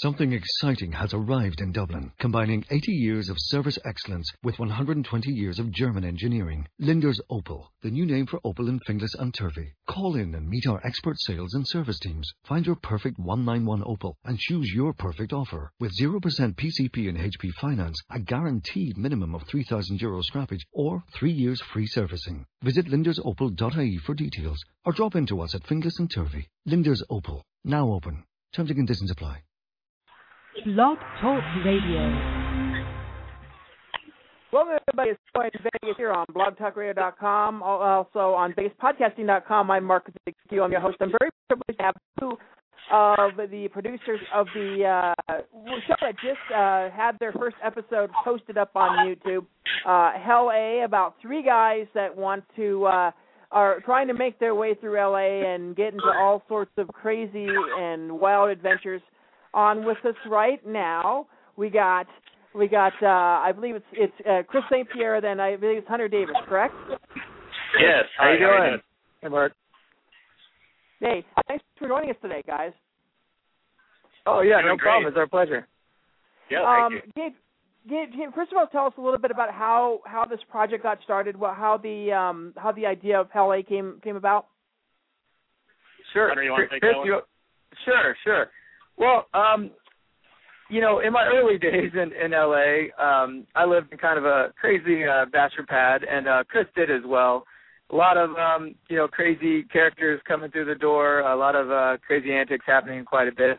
Something exciting has arrived in Dublin, combining 80 years of service excellence with 120 years of German engineering. Linders Opel, the new name for Opel in Finglas and Turvey. Call in and meet our expert sales and service teams. Find your perfect 191 Opel and choose your perfect offer. With 0% PCP and HP finance, a guaranteed minimum of 3,000 euro scrappage or 3 years free servicing. Visit lindersopel.ie for details or drop into us at Finglas and Turvey. Linders Opel, now open. Terms and conditions apply. Blog Talk Radio. Welcome everybody. It's Joy Vegas here on blogtalkradio.com, also on basedpodcasting.com. I'm Mark I'm your host. I'm very privileged to have two of the producers of the uh, show that just uh, had their first episode posted up on YouTube. Uh, Hell A, about three guys that want to uh, are trying to make their way through LA and get into all sorts of crazy and wild adventures on with us right now. We got we got uh I believe it's it's uh, Chris St. Pierre then I believe it's Hunter Davis, correct? Yes. How are you doing? doing? Hey, Mark. Hey, thanks for joining us today, guys. Oh yeah, Doing no great. problem. It's our pleasure. Yeah, um, thank you. Gabe, Gabe, Gabe, first of all, tell us a little bit about how how this project got started, what, how the um how the idea of Hell A came came about. Sure. Hunter, you wanna take Chris, that one? you- sure, sure. Well, um, you know, in my early days in in LA, um, I lived in kind of a crazy uh, bachelor pad, and uh, Chris did as well. A lot of um, you know crazy characters coming through the door, a lot of uh, crazy antics happening quite a bit.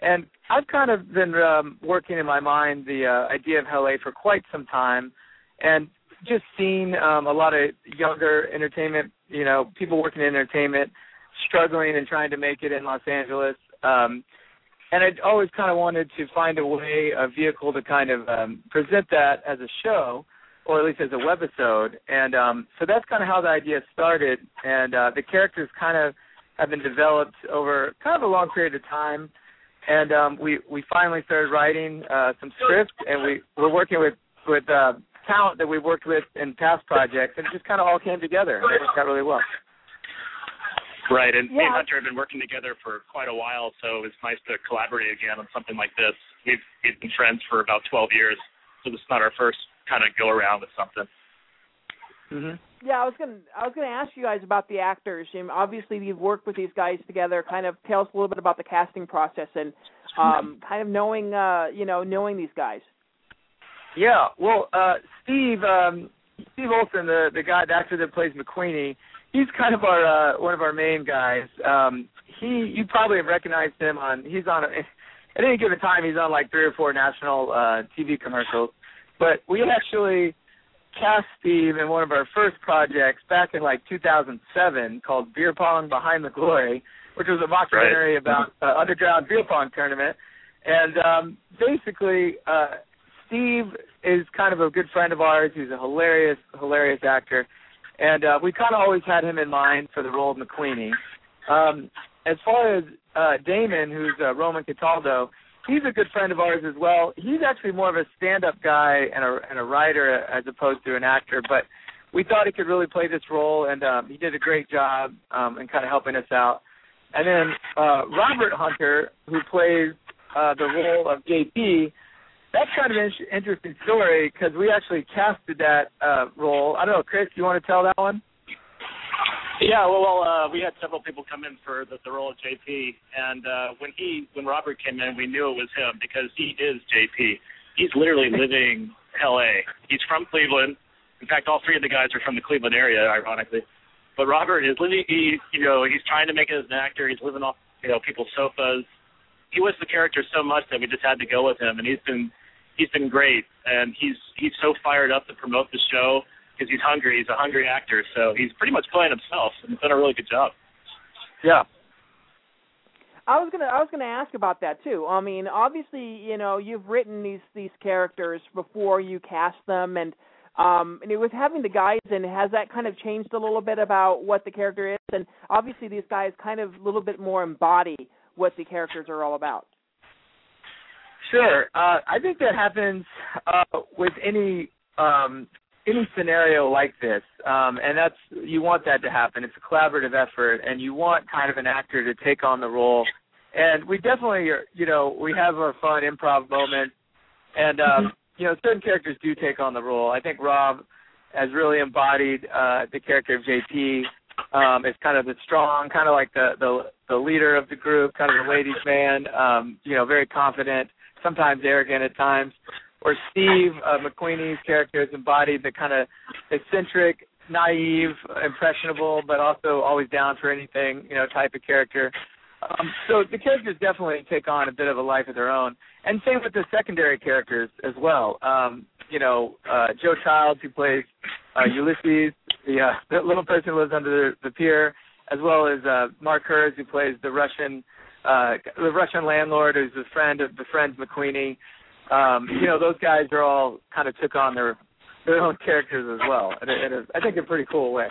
And I've kind of been um, working in my mind the uh, idea of LA for quite some time, and just seen um, a lot of younger entertainment, you know, people working in entertainment, struggling and trying to make it in Los Angeles. Um, and I always kind of wanted to find a way, a vehicle to kind of um, present that as a show, or at least as a webisode. And um, so that's kind of how the idea started. And uh, the characters kind of have been developed over kind of a long period of time. And um, we we finally started writing uh, some script, and we we're working with with uh, talent that we worked with in past projects, and it just kind of all came together. And it worked out really well. Right, and me and Hunter have been working together for quite a while, so it's nice to collaborate again on something like this. We've, we've been friends for about 12 years, so this is not our first kind of go around with something. hmm Yeah, I was gonna I was gonna ask you guys about the actors. And obviously, you've worked with these guys together. Kind of tell us a little bit about the casting process and um, kind of knowing uh, you know knowing these guys. Yeah, well, uh, Steve, um, Steve Olson, the the guy, the actor that plays McQueenie, he's kind of our uh, one of our main guys. Um, he, you probably have recognized him on. He's on at any given time. He's on like three or four national uh, TV commercials. But we actually cast Steve in one of our first projects back in like 2007 called Beer Pong Behind the Glory, which was a documentary about uh, underground beer pong tournament. And um, basically, uh, Steve is kind of a good friend of ours. He's a hilarious, hilarious actor, and uh, we kind of always had him in mind for the role of McQueenie. Um, as far as uh, Damon, who's uh, Roman Cataldo, he's a good friend of ours as well. He's actually more of a stand-up guy and a and a writer as opposed to an actor, but we thought he could really play this role, and um, he did a great job um, in kind of helping us out. And then uh, Robert Hunter, who plays uh, the role of JP, that's kind of an interesting story because we actually casted that uh, role. I don't know, Chris, you want to tell that one? Yeah, well, well uh, we had several people come in for the, the role of JP, and uh, when he when Robert came in, we knew it was him because he is JP. He's literally living L.A. He's from Cleveland. In fact, all three of the guys are from the Cleveland area, ironically. But Robert is living. He, you know, he's trying to make it as an actor. He's living off, you know, people's sofas. He was the character so much that we just had to go with him, and he's been he's been great. And he's he's so fired up to promote the show because he's hungry. He's a hungry actor, so he's pretty much playing himself, and he's done a really good job. Yeah. I was gonna I was gonna ask about that too. I mean, obviously, you know, you've written these these characters before you cast them, and um, and it was having the guys in. Has that kind of changed a little bit about what the character is? And obviously, these guys kind of a little bit more embody what the characters are all about. Sure. Uh, I think that happens uh, with any um, any scenario like this, um, and that's you want that to happen. It's a collaborative effort, and you want kind of an actor to take on the role. And we definitely, are, you know, we have our fun improv moment, and um, you know, certain characters do take on the role. I think Rob has really embodied uh, the character of JP. Um, it's kind of the strong, kind of like the, the the leader of the group, kind of the ladies' man. Um, you know, very confident, sometimes arrogant at times or Steve uh, McQueenie's character has embodied the kind of eccentric, naive, impressionable, but also always down for anything, you know, type of character. Um, so the characters definitely take on a bit of a life of their own, and same with the secondary characters as well. Um, you know, uh, Joe Childs who plays uh, Ulysses, the, uh, the little person who lives under the, the pier, as well as uh, Mark Herz who plays the Russian uh, the Russian landlord who's the friend of befriends McQueenie um, you know, those guys are all kind of took on their their own characters as well, and it, it, I think in a pretty cool way.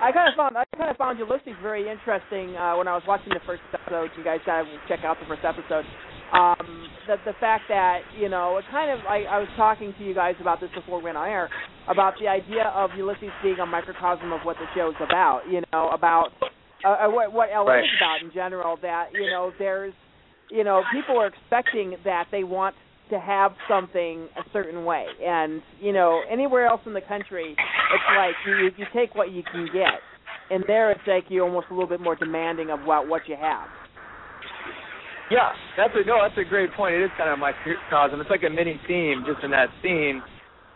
I kind of found I kind of found Ulysses very interesting uh, when I was watching the first episode. You guys gotta check out the first episode. Um, the the fact that you know it kind of I, I was talking to you guys about this before we went on air about the idea of Ulysses being a microcosm of what the show is about. You know about uh, uh what what LA right. is about in general. That you know there's you know, people are expecting that they want to have something a certain way, and you know, anywhere else in the country, it's like you you take what you can get, and there it's like you're almost a little bit more demanding of what what you have. Yeah, that's a no, that's a great point. It is kind of my microcosm. It's like a mini theme just in that scene,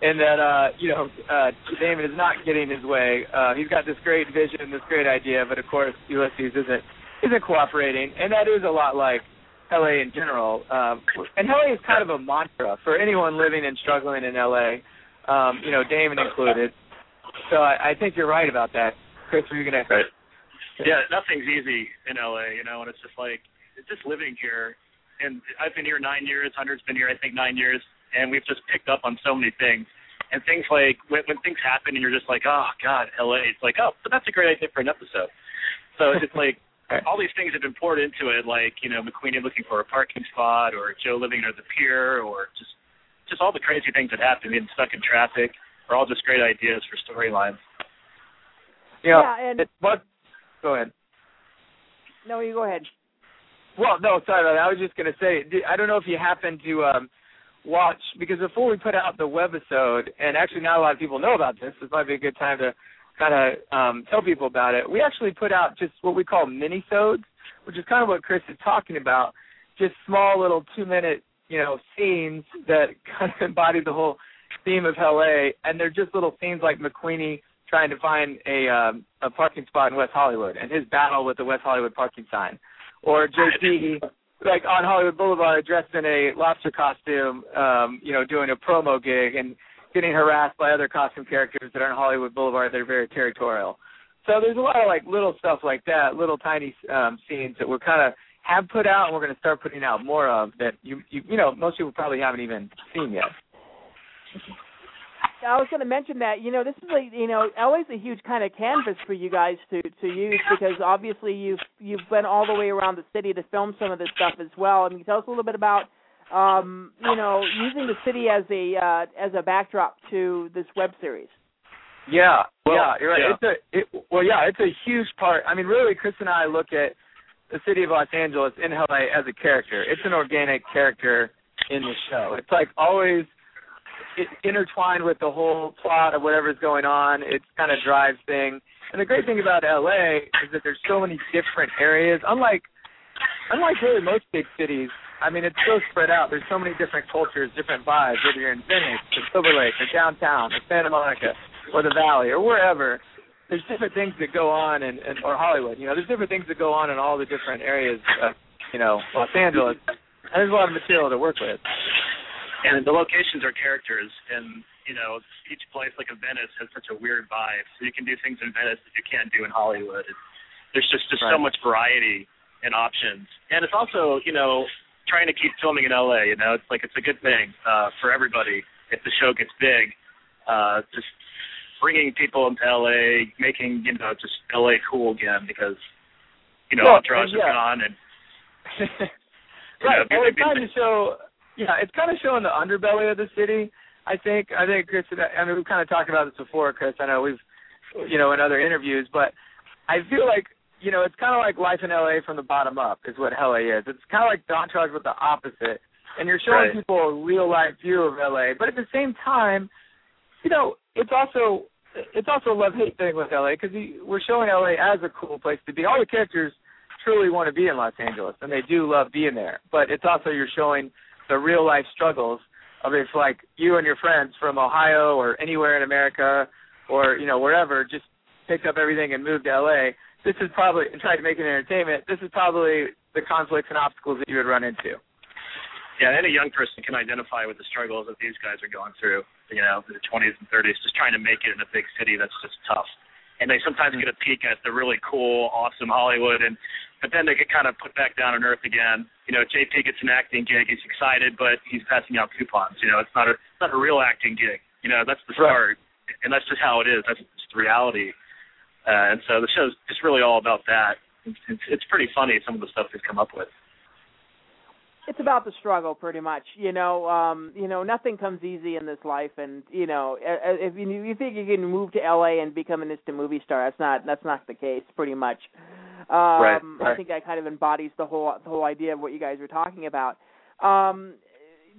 and that uh, you know, uh, Damon is not getting his way. Uh, he's got this great vision, this great idea, but of course Ulysses isn't isn't cooperating, and that is a lot like LA in general. Um, and LA is kind of a mantra for anyone living and struggling in LA, um, you know, Damon included. So I, I think you're right about that. Chris, were you to? Right. Yeah, nothing's easy in LA, you know, and it's just like it's just living here. And I've been here nine years. Hunter's been here, I think, nine years, and we've just picked up on so many things. And things like when, when things happen, and you're just like, oh God, LA. It's like, oh, but that's a great idea for an episode. So it's like all these things have been poured into it, like you know McQueenie looking for a parking spot, or Joe living near the pier, or just just all the crazy things that happen, being stuck in traffic, are all just great ideas for storylines. Yeah, yeah and it, what? Go ahead. No, you go ahead. Well, no, sorry about that. I was just going to say, I don't know if you happen to um, watch because before we put out the webisode, and actually not a lot of people know about this. This might be a good time to kind of um, tell people about it. We actually put out just what we call mini-sodes, which is kind of what Chris is talking about. Just small little two-minute, you know, scenes that kind of embody the whole theme of LA, and they're just little scenes like McQueenie trying to find a um, a parking spot in West Hollywood and his battle with the West Hollywood parking sign, or JP like on Hollywood Boulevard dressed in a lobster costume, um, you know, doing a promo gig and getting harassed by other costume characters that are on Hollywood Boulevard. They're very territorial. So there's a lot of like little stuff like that, little tiny um, scenes that we're kind of have put out, and we're going to start putting out more of that you you you know most people probably haven't even seen yet. I was going to mention that you know this is a you know LA's a huge kind of canvas for you guys to to use because obviously you've you've been all the way around the city to film some of this stuff as well. I mean, tell us a little bit about um, you know using the city as a uh, as a backdrop to this web series. Yeah, Well, yeah, you're right. yeah. It's a it, well, yeah, it's a huge part. I mean, really, Chris and I look at the city of Los Angeles in LA as a character. It's an organic character in the show. It's like always it, intertwined with the whole plot of whatever's going on. It kind of drives things. And the great thing about LA is that there's so many different areas. Unlike unlike really most big cities, I mean, it's so spread out. There's so many different cultures, different vibes. Whether you're in Venice, or Silver Lake, or downtown, or Santa Monica, or the Valley, or wherever, there's different things that go on, and and or Hollywood. You know, there's different things that go on in all the different areas of you know Los Angeles. And there's a lot of material to work with. And the locations are characters and you know each place like a venice has such a weird vibe so you can do things in venice that you can't do in hollywood it's, there's just just so much variety and options and it's also you know trying to keep filming in la you know it's like it's a good thing uh for everybody if the show gets big uh just bringing people into la making you know just la cool again because you know Well, entourage and is gone and right. Yeah, Well, it's maybe- kind show. Yeah, it's kind of showing the underbelly of the city. I think. I think Chris. and I I mean, we've kind of talked about this before, Chris. I know we've, you know, in other interviews, but I feel like you know it's kind of like life in LA from the bottom up is what LA is. It's kind of like Entourage with the opposite, and you're showing Right. people a real life view of LA, but at the same time, you know, it's also it's also a love hate thing with LA because we're showing LA as a cool place to be. All the characters truly want to be in Los Angeles, and they do love being there. But it's also you're showing the real life struggles of if like you and your friends from Ohio or anywhere in America or you know wherever just picked up everything and moved to LA. This is probably and tried to make it entertainment. This is probably the conflicts and obstacles that you would run into. Yeah, any young person can identify with the struggles that these guys are going through. You know, in the 20s and 30s, just trying to make it in a big city that's just tough. And they sometimes get a peek at the really cool, awesome Hollywood, and but then they get kind of put back down on earth again. You know, JP gets an acting gig, he's excited, but he's passing out coupons. You know, it's not a it's not a real acting gig. You know, that's the Right. and that's just how it is. That's just the reality. Uh, and so the show's just really all about that. It's, it's, it's pretty funny some of the stuff they've come up with. It's about the struggle pretty much you know um you know nothing comes easy in this life and you know if you you think you can move to LA and become an instant movie star that's not that's not the case pretty much. Um Right, I think that kind of embodies the whole the whole idea of what you guys were talking about. Um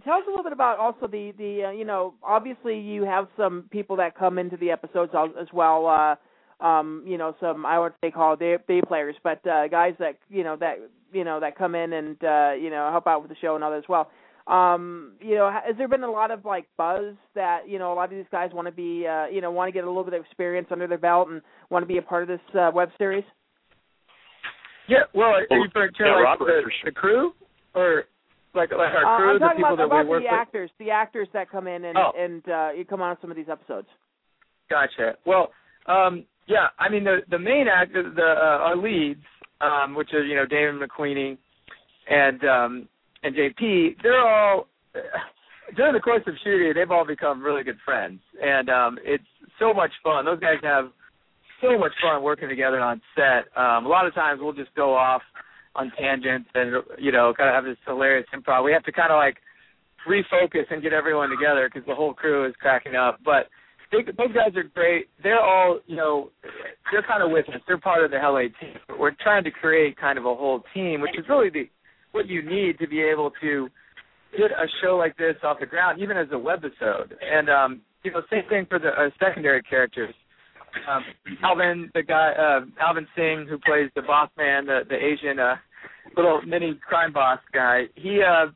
tell us a little bit about also the the uh, you know obviously you have some people that come into the episodes as, as well uh um you know some I would say call day day players but uh guys that you know that you know that come in and uh you know help out with the show and others as well um you know has there been a lot of like buzz that you know a lot of these guys want to be uh you know want to get a little bit of experience under their belt and want to be a part of this uh, web series Yeah, well, are Well, you referring to yeah, like Robert, the, sure. the crew or like like our uh, crew, I'm the people about, that about we work with? the with? actors the actors that come in and Oh. and uh you come on some of these episodes Gotcha. Well, um, yeah, I mean the the main act, the, uh, our leads, um, which are you know Damon McQueenie and um, and JP, they're all during the course of shooting, they've all become really good friends, and um, it's so much fun. Those guys have so much fun working together on set. Um, a lot of times we'll just go off on tangents and you know kind of have this hilarious improv. We have to kind of like refocus and get everyone together because the whole crew is cracking up, but they, those guys are great. They're all, you know, they're kind of with us. They're part of the LA team. We're trying to create kind of a whole team, which is really the what you need to be able to get a show like this off the ground, even as a webisode. And um, you know, same thing for the uh, secondary characters. Um, Alvin, the guy, uh, Alvin Singh, who plays the boss man, the the Asian uh, little mini crime boss guy. He, uh,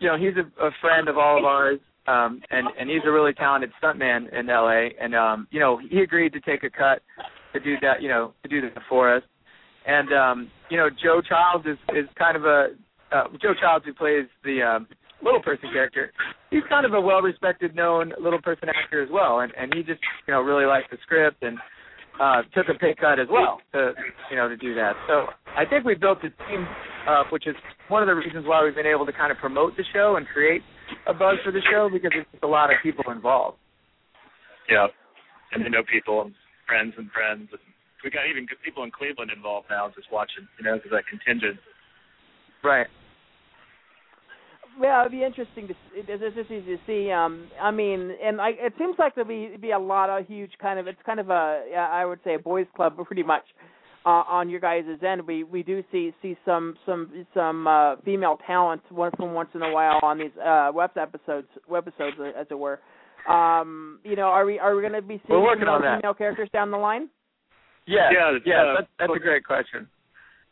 you know, he's a, a friend of all of ours um and and he's a really talented stuntman in LA and um you know he agreed to take a cut to do that you know to do that for us. And um you know Joe Childs is is kind of a uh, Joe Childs who plays the um little person character he's kind of a well respected known little person actor as well. And and he just you know really liked the script and uh took a pay cut as well to you know to do that. So I think we built a team up which is one of the reasons why we've been able to kind of promote the show and create a buzz for the show because there's just a lot of people involved. Yeah, and they know people and friends and friends. And we got even good people in Cleveland involved now, just watching. You know, because that contingent. Right. Well, it'd be interesting to see, it's it's easy to see. Um, I mean, and I, it seems like there'll be be a lot of huge kind of. It's kind of a I would say a boys' club, pretty much. Uh, on your guys' end, we we do see see some some some uh, female talent one from once in a while on these uh, web episodes webisodes as it were. Um, you know, are we are we going to be seeing We're more on female characters down the line? Yeah. Yeah, Yeah. uh, that's, that's a great question.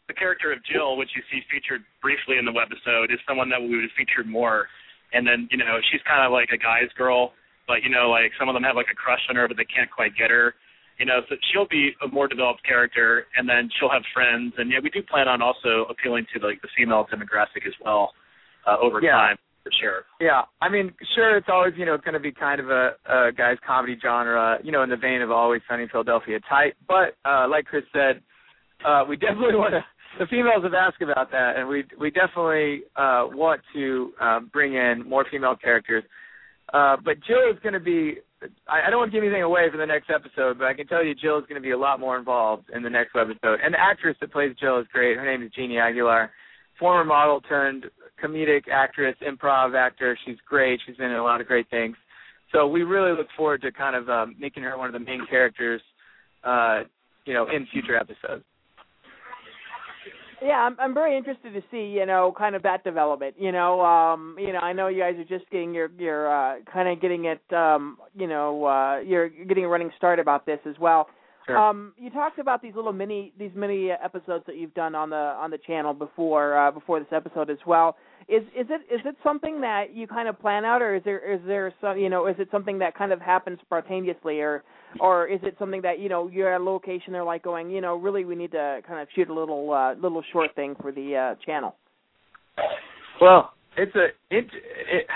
the character of Jill, which you see featured briefly in the webisode, is someone that we would have featured more. And then, you know, she's kind of like a guy's girl, but you know, like some of them have like a crush on her, but they can't quite get her. You know, so she'll be a more developed character, and then she'll have friends. And yeah, we do plan on also appealing to like the female demographic as well uh, over Yeah. time, for sure. Yeah, I mean, sure, it's always you know going to be kind of a, a guy's comedy genre, you know, in the vein of Always Sunny in Philadelphia type. But uh, like Chris said, uh, we definitely want to. The females have asked about that, and we we definitely uh, want to uh, bring in more female characters. Uh, but Jill is going to be. I, I don't want to give anything away for the next episode, but I can tell you Jill is going to be a lot more involved in the next episode. And the actress that plays Jill is great. Her name is Jeannie Aguilar, former model turned comedic actress, improv actor. She's great. She's been in a lot of great things. So we really look forward to kind of um, making her one of the main characters, uh, you know, in future episodes. Yeah, I'm I'm very interested to see, you know, kind of that development. You know, um, you know, I know you guys are just getting your your uh kind of getting it um, you know, uh you're getting a running start about this as well. Sure. Um, you talked about these little mini these mini episodes that you've done on the on the channel before uh, before this episode as well. Is is it is it something that you kind of plan out, or is there is there some you know is it something that kind of happens spontaneously, or or is it something that you know you're at a location they're like going you know really we need to kind of shoot a little uh, little short thing for the uh, channel. Well, it's a it it.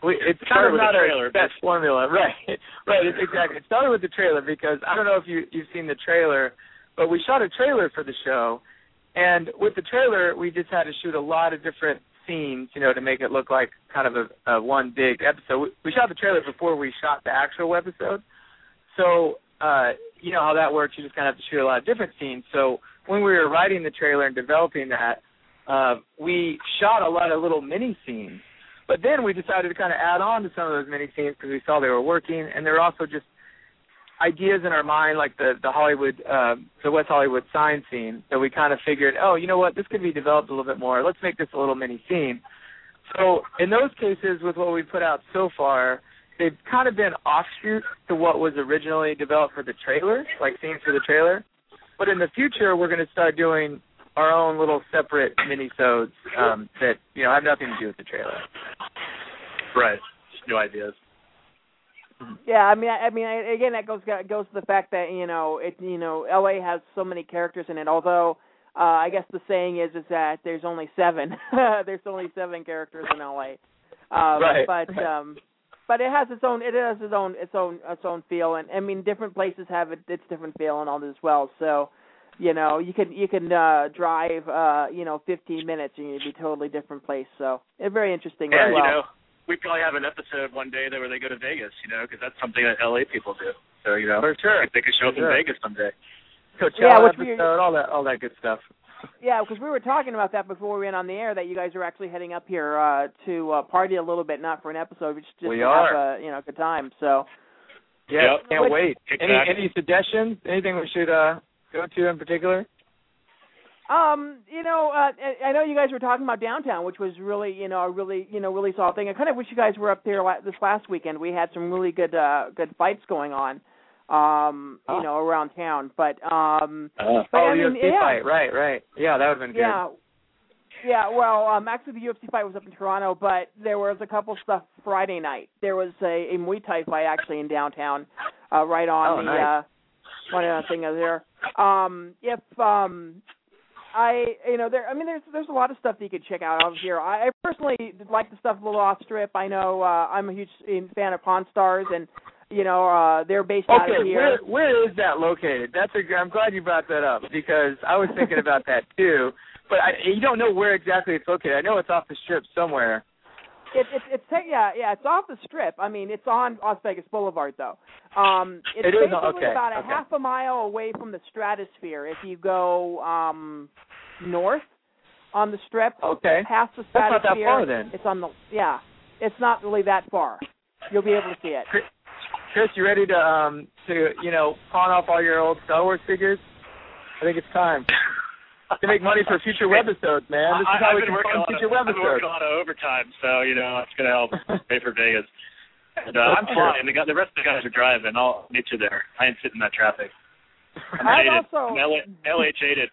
We, it's kind Started of with not the a trailer, set formula, right? right, it's exactly. It started with the trailer because I don't know if you you've seen the trailer, but we shot a trailer for the show, and with the trailer we just had to shoot a lot of different scenes, you know, to make it look like kind of a, a one big episode. We, we shot the trailer before we shot the actual episode, so uh, you know how that works. You just kind of have to shoot a lot of different scenes. So when we were writing the trailer and developing that, uh, we shot a lot of little mini scenes. But then we decided to kind of add on to some of those mini scenes because we saw they were working, and there were also just ideas in our mind, like the the Hollywood, uh, the West Hollywood sign scene, that we kind of figured, oh, you know what, this could be developed a little bit more. Let's make this a little mini scene. So in those cases, with what we put out so far, they've kind of been offshoots to what was originally developed for the trailer, like scenes for the trailer. But in the future, we're going to start doing our own little separate mini-sodes um, that you know have nothing to do with the trailer. Right. Just new ideas. Yeah, I mean, I, I mean, I, again, that goes goes to the fact that you know, it you know, LA has so many characters in it. Although, uh, I guess the saying is is that there's only seven. there's only seven characters in LA. Um, Right. But um, but it has its own it has its own its own its own feel, and I mean, different places have it, its different feel and all this as well. So. You know, you can you can uh drive uh you know 15 minutes and you'd be a totally different place. So it's very interesting Yeah, as well. you know, we probably have an episode one day that where they go to Vegas, you know, because that's something that LA people do. So you know, For sure. they could show up sure. in Vegas someday. Coachella Yeah, which we- episode, all that, all that good stuff. Yeah, because we were talking about that before we went on the air. That you guys are actually heading up here uh, to uh, party a little bit, not for an episode, but just, just We to are. have a you know good time. So Yeah, Yep. can't Which- wait. Any Exactly. any suggestions? Anything we should uh go to in particular? Um, you know, uh, I I know you guys were talking about downtown, which was really, you know, a really, you know, really solid thing. I kind of wish you guys were up there la- this last weekend. We had some really good, uh, good fights going on, um, you know, around town. But, um, Uh, but oh, I mean, UFC yeah, fight, right, right. Yeah, that would have been good. yeah, yeah. Well, um, actually, the UFC fight was up in Toronto, but there was a couple stuff Friday night. There was a, a Muay Thai fight actually in downtown, uh, right on Oh, the, nice. uh, right on the thing there. Um, if um, I, you know, there. I mean, there's there's a lot of stuff that you could check out out here. I, I personally like the stuff a little off strip. I know uh, I'm a huge fan of Pawn Stars, and you know, uh, they're based out Okay, of here. where where is that located? That's a. I'm glad you brought that up because I was thinking about that too. But I, you don't know where exactly it's located. I know it's off the strip somewhere. It, it, it's yeah, yeah. It's off the strip. I mean, it's on Las Vegas Boulevard, though. Um, it's It is, basically okay, about a okay. half a mile away from the Stratosphere. If you go um, north on the strip, Okay. past the That's not Stratosphere, that far then. it's on the yeah. It's not really that far. You'll be able to see it. Chris, you ready to um to you know pawn off all your old Star Wars figures? I think it's time to make money for future webisodes, man. This is I, how I've we been can working fund on future a, I've been webisodes. working a lot of overtime, so you know it's going to help pay for Vegas. And, uh, I'm flying. The, the rest of the guys are driving. I'll meet you there. I ain't sitting in that traffic. I'm I've jaded. also- I'm LA, LA jaded.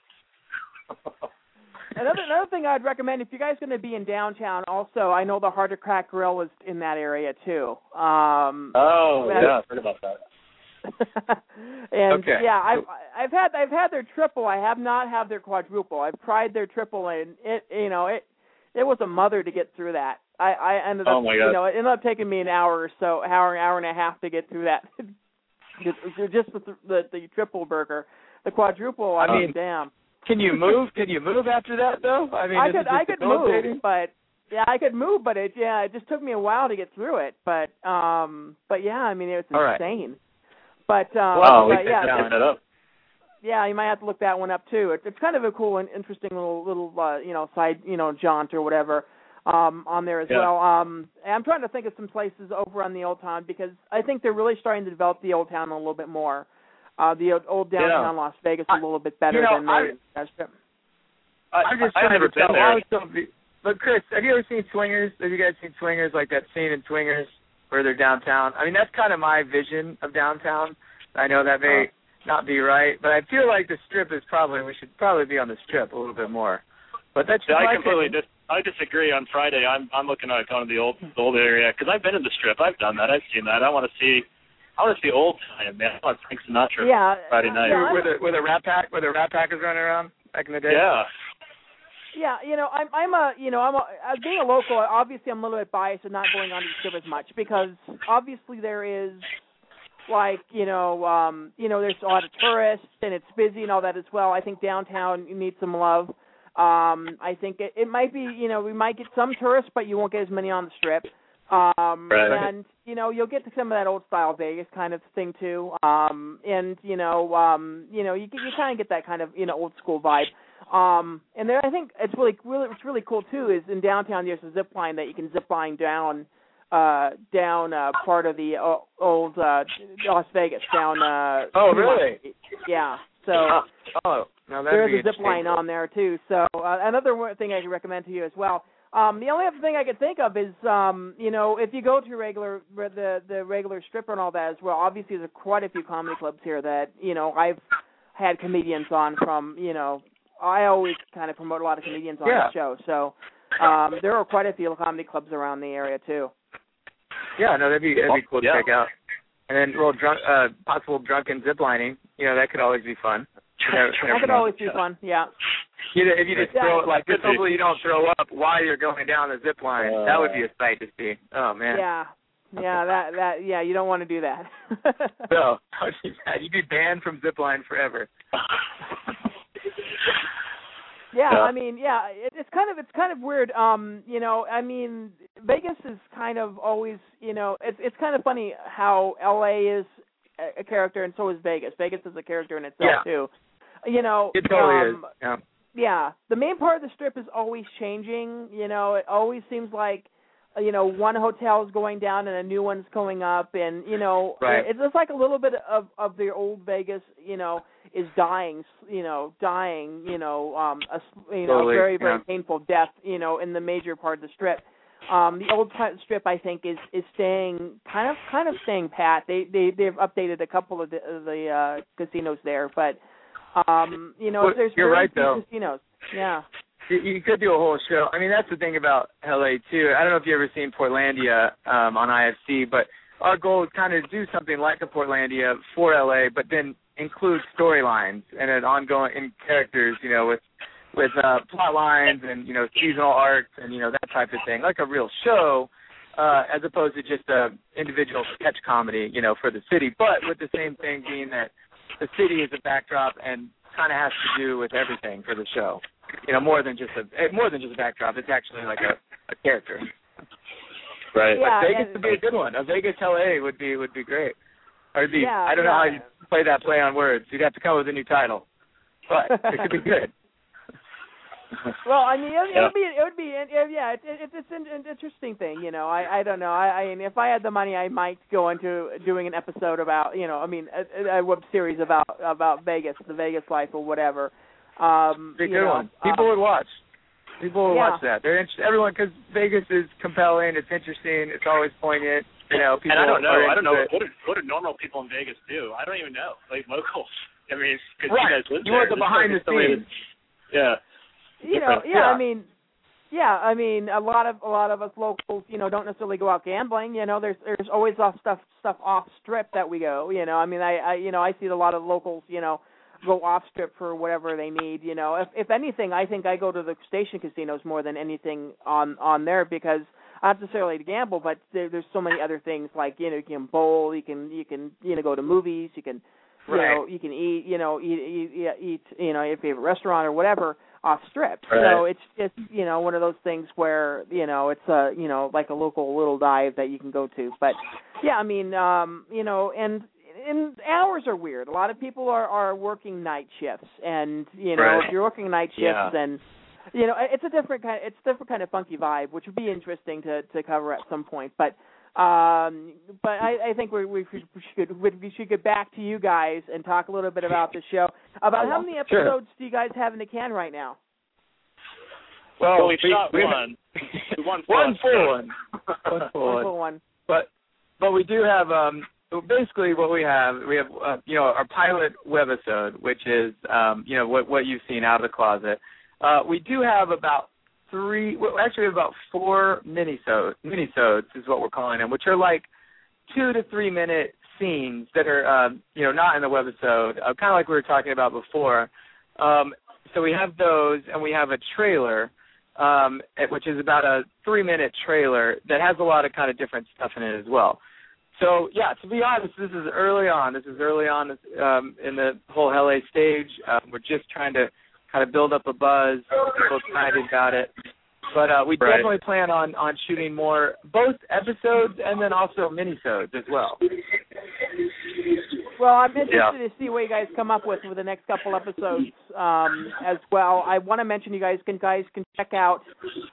Another another thing I'd recommend if you guys are going to be in downtown. Also, I know the Heart Attack Grill is in that area too. Um, oh yeah, I've heard about that. and Okay. yeah, I've I've had I've had their triple. I have not had their quadruple. I've tried their triple, and it you know it it was a mother to get through that. I I ended up Oh, you know it ended up taking me an hour or so, hour hour and a half to get through that. just just the, the the triple burger, the quadruple. I mean, mean, damn. Can you move? Can you move after that though? I mean, I could I could move, but yeah, I could move, but it yeah, it just took me a while to get through it. But um, but yeah, I mean it was All right. insane. But um, Wow, we but yeah, that up. yeah, you might have to look that one up too. It, it's kind of a cool and interesting little little uh, you know side you know jaunt or whatever um, on there as Yeah. well. Um, I'm trying to think of some places over on the old town because I think they're really starting to develop the old town a little bit more. Uh, the old, old downtown Las Vegas a I- little bit better you know, than I- the that strip. I, I'm just I've never been there. I was so be- but Chris, have you ever seen Swingers? Have you guys seen Swingers? Like that scene in Swingers where they're downtown. I mean, that's kind of my vision of downtown. I know that may not be right, but I feel like the strip is probably we should probably be on the strip a little bit more. But that's Yeah, I completely opinion. dis- I disagree. On Friday, I'm I'm looking at going to the old the old area because I've been in the strip. I've done that. I've seen that. I want to see. I want to see old time, man. I want Frank Sinatra. Yeah, Friday night. Yeah, I'm- where the where the Rat Pack where the Rat Pack is running around back in the day. Yeah. Yeah, you know, I'm I'm a you know I'm a as being a local. Obviously, I'm a little bit biased and not going on to the strip as much because obviously there is like you know um you know there's a lot of tourists and it's busy and all that as well. I think downtown needs some love. Um, I think it, it might be you know we might get some tourists, but you won't get as many on the strip. Um, Right. and you know you'll get to some of that old style Vegas kind of thing too. Um, and you know um you know you you kind of get that kind of you know old school vibe. Um, and there, I think it's really, really, what's really cool too is in downtown there's a zip line that you can zip line down, uh, down uh, part of the o- old uh, Las Vegas down. Uh, Oh, really? Yeah. So Oh, oh no, that'd there's a zip line on there too. So uh, another thing I can recommend to you as well. Um, the only other thing I could think of is, um, you know, if you go to regular the the regular strip and all that as well. Obviously, there's quite a few comedy clubs here that you know I've had comedians on from. You know, I always kind of promote a lot of comedians on Yeah. the show. So um, there are quite a few comedy clubs around the area too. Yeah, no, that'd be that'd be cool to Yeah. check out. And then, well, drunk, uh, possible drunken ziplining. You know, that could always be fun. You never- you That could always be fun. Yeah. You know, if you just Yeah. throw it like, just hopefully you don't throw up while you're going down the zip line. Uh, that would be a sight to see. Oh man. Yeah. Yeah. That that yeah. You don't want to do that. No, that would be bad. you'd be banned from zip line forever. Yeah, Yeah. I mean, yeah, it, it's kind of it's kind of weird. Um, you know, I mean, Vegas is kind of always, you know, it's it's kind of funny how LA is a, a character and so is Vegas. Vegas is a character in itself Yeah. too. You know, It totally um, is. Yeah. Yeah, the main part of the strip is always changing. You know, it always seems like you know one hotel is going down and a new one's going up, and you know, Right. it's just like a little bit of of the old Vegas. You know, is dying. You know, dying. You know, um, a s- you know Slowly, very very yeah. painful death. You know, in the major part of the strip. Um, the old part of the strip, I think, is is staying kind of kind of staying pat. They they they've updated a couple of the, of the uh, casinos there, but um, you know, Well, there's you're right, though. casinos. Yeah. You, you could do a whole show. I mean, that's the thing about LA too. I don't know if you ever seen Portlandia um, on IFC, but our goal is kind of to do something like a Portlandia for LA, but then include storylines and an ongoing and characters, you know, with with uh, plot lines and you know seasonal arcs and you know that type of thing, like a real show, uh, as opposed to just a individual sketch comedy, you know, for the city. But with the same thing being that the city is a backdrop and kind of has to do with everything for the show. You know, more than just a eh, more than just a backdrop. It's actually like a, a character. Right. Yeah, but Vegas would be a good one. A Vegas LA would be would be great. Or it'd be Yeah, I don't know how you play that play on words. You'd have to come up with a new title. But it could be good. Well, I mean, it, it would be, it would be, it, yeah, it, it, it's an, an interesting thing, you know. I, I don't know. I, I mean, if I had the money, I might go into doing an episode about, you know, I mean, a, a web series about about Vegas, the Vegas life, or whatever. Um, Be a you good know, one. People uh, would watch. People would Yeah. watch that. They're interested. Everyone, because Vegas is compelling. It's interesting. It's always poignant. You know, people and I don't know. I don't know what do, what do normal people in Vegas do. I don't even know. Like locals. I mean, because Right. you guys live You there. want the This is behind like the way scenes. Yeah. You know, yeah, Yeah. I mean, yeah, I mean, a lot of a lot of us locals, you know, don't necessarily go out gambling. You know, there's there's always off stuff stuff off strip that we go. You know, I mean, I, I you know I see a lot of locals, you know, go off strip for whatever they need. You know, if if anything, I think I go to the station casinos more than anything on on there because not necessarily to gamble, but there, there's so many other things like you know you can bowl, you can you can you know go to movies, you can you Right. know you can eat you know eat eat, eat, eat you know your favorite restaurant or whatever off strip. So Right. it's just you know one of those things where you know it's a you know like a local little dive that you can go to. But yeah, I mean um you know and and hours are weird. A lot of people are are working night shifts, and you know Right. if you're working night shifts, Yeah. then you know it's a different kind. It's a different kind of funky vibe, which would be interesting to to cover at some point. But um but I, I think we we should we should we should get back to you guys and talk a little bit about the show. About how many Sure. episodes do you guys have in the can right now? Well, Well, we we- shot we- one. We one plus. full one. One full One one. full one. But but we do have um basically what we have we have uh, you know our pilot webisode which is um you know what what you've seen out of the closet. Uh we do have about three well actually about four minisode minisodes is what we're calling them which are like 2 to 3 minute scenes that are um you know not in the webisode uh, kind of like we were talking about before. Um so we have those and we have a trailer um, which is about a three minute trailer that has a lot of kind of different stuff in it as well. So yeah, to be honest, this is early on. This is early on um, in the whole LA stage. Um, we're just trying to kind of build up a buzz, get people excited about it. But uh, we Right. definitely plan on on shooting more, both episodes and then also minisodes as well. Well, I'm interested Yeah. to see what you guys come up with for the next couple episodes um, as well. I want to mention you guys can guys can check out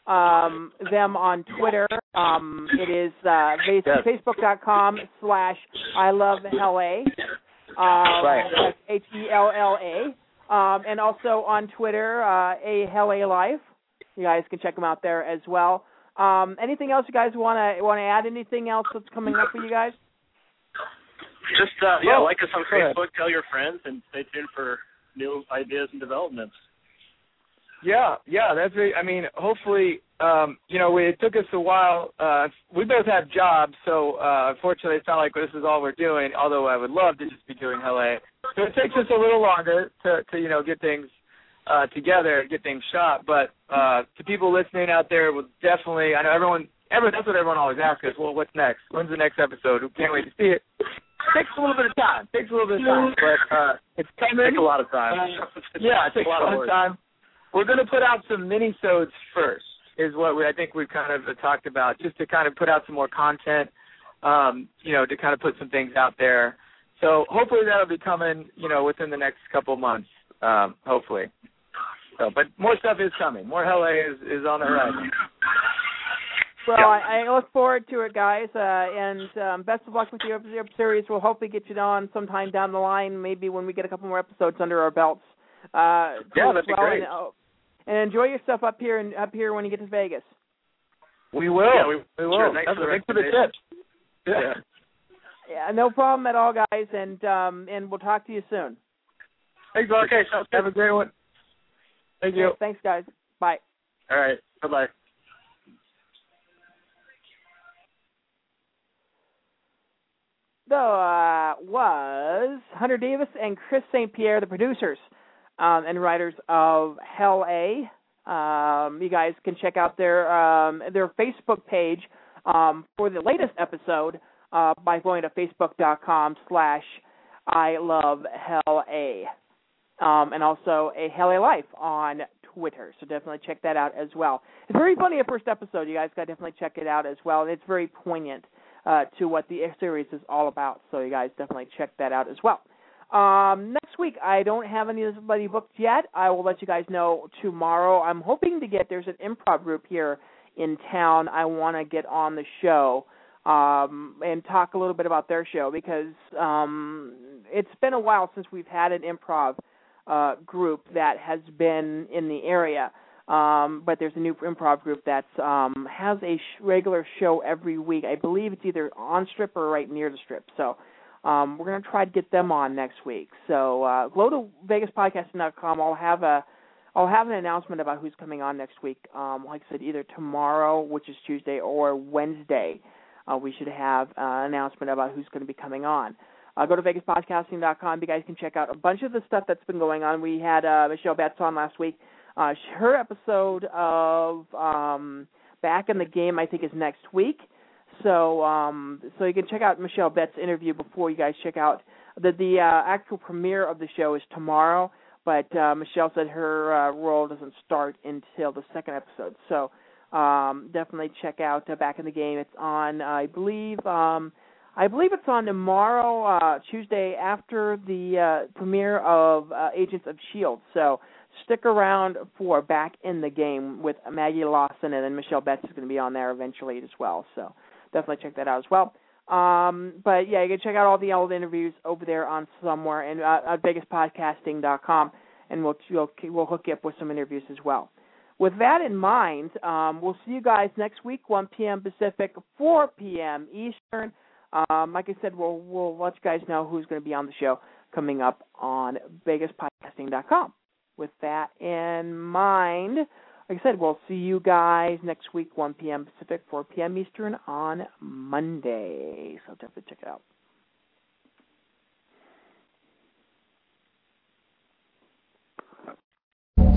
um, them on Twitter. Um, it is uh, face- Yes. facebook.com slash I love Hell A. Um, Right. H E L L A. Um, and also on Twitter, uh, a LA Life. You guys can check them out there as well. Um, anything else you guys want to want to add? Anything else that's coming up for you guys? Just uh, yeah, Well, like us on ahead. Facebook, tell your friends, and stay tuned for new ideas and developments. Yeah, yeah, that's very. I mean, hopefully, um, you know, we, it took us a while. Uh, we both have jobs, so uh, unfortunately, it's not like this is all we're doing. Although I would love to just be doing LA, so it takes us a little longer to, to you know, get things uh, together, get things shot. But uh, to people listening out there, will definitely. I know everyone. Everyone, that's what everyone always asks us. Well, what's next? When's the next episode? We can't wait to see it. Takes a little bit of time. Takes a little bit of time, but uh, it's coming. Take a lot of time. Uh, yeah, it takes a lot of time. We're going to put out some mini-sodes first, is what we, I think we've kind of talked about, just to kind of put out some more content, um, you know, to kind of put some things out there. So hopefully that'll be coming, you know, within the next couple months, um, hopefully. So, but more stuff is coming. More LA is, is on the horizon. Well, Yeah. I, I look forward to it, guys, uh, and um, best of luck with your, your series. We'll hopefully get you on sometime down the line, maybe when we get a couple more episodes under our belts. Uh, Yeah, that'd be great. And, uh, and enjoy yourself up here and up here when you get to Vegas. We will. Yeah, we- we will. sure, thanks That's- for the thanks for the tips. Yeah. Yeah, no problem at all, guys, and um, and we'll talk to you soon. Thanks, Mark. Okay. Have a great one. Thank you. Thanks, guys. Bye. All right. Bye bye. So uh, was Hunter Davis and Chris St. Pierre, the producers um, and writers of Hell A. Um, you guys can check out their um, their Facebook page um, for the latest episode uh, by going to facebook.com slash I love Hell A. Um, and also a Hell A Life on Twitter. So definitely check that out as well. It's very funny, a first episode. You guys got to definitely check it out as well. And it's very poignant uh, to what the series is all about. So you guys definitely check that out as well. Um, next week, I don't have anybody booked yet. I will let you guys know tomorrow. I'm hoping to get there's an improv group here in town. I want to get on the show um, and talk a little bit about their show because um, it's been a while since we've had an improv uh, group that has been in the area. Um, but there's a new improv group that um, has a sh- regular show every week. I believe it's either on strip or right near the strip. So um, we're going to try to get them on next week. So uh, go to VegasPodcasting.com. I'll have a I'll have an announcement about who's coming on next week. Um, like I said, either tomorrow, which is Tuesday, or Wednesday. Uh, we should have an announcement about who's going to be coming on. Uh, go to VegasPodcasting.com. You guys can check out a bunch of the stuff that's been going on. We had uh, Michelle Betts on last week. Uh, her episode of um, Back in the Game, I think, is next week. So, um, so you can check out Michelle Betts' interview before you guys check out the the uh, actual premiere of the show is tomorrow. But uh, Michelle said her uh, role doesn't start until the second episode. So um, definitely check out uh, Back in the Game. It's on, I believe. Um, I believe it's on tomorrow, uh, Tuesday, after the uh, premiere of uh, Agents of S.H.I.E.L.D. So stick around for Back in the Game with Maggie Lawson, and then Michelle Betts is going to be on there eventually as well. So definitely check that out as well. Um, but yeah, you can check out all the old interviews over there on somewhere and uh, at VegasPodcasting.com, and we'll, we'll we'll hook you up with some interviews as well. With that in mind, um, we'll see you guys next week, 1 p.m. Pacific, 4 p.m. Eastern. Um, like I said, we'll we'll let you guys know who's going to be on the show coming up on VegasPodcasting.com. With that in mind, like I said, we'll see you guys next week, 1 p.m. Pacific, 4 p.m. Eastern on Monday. So definitely check it out.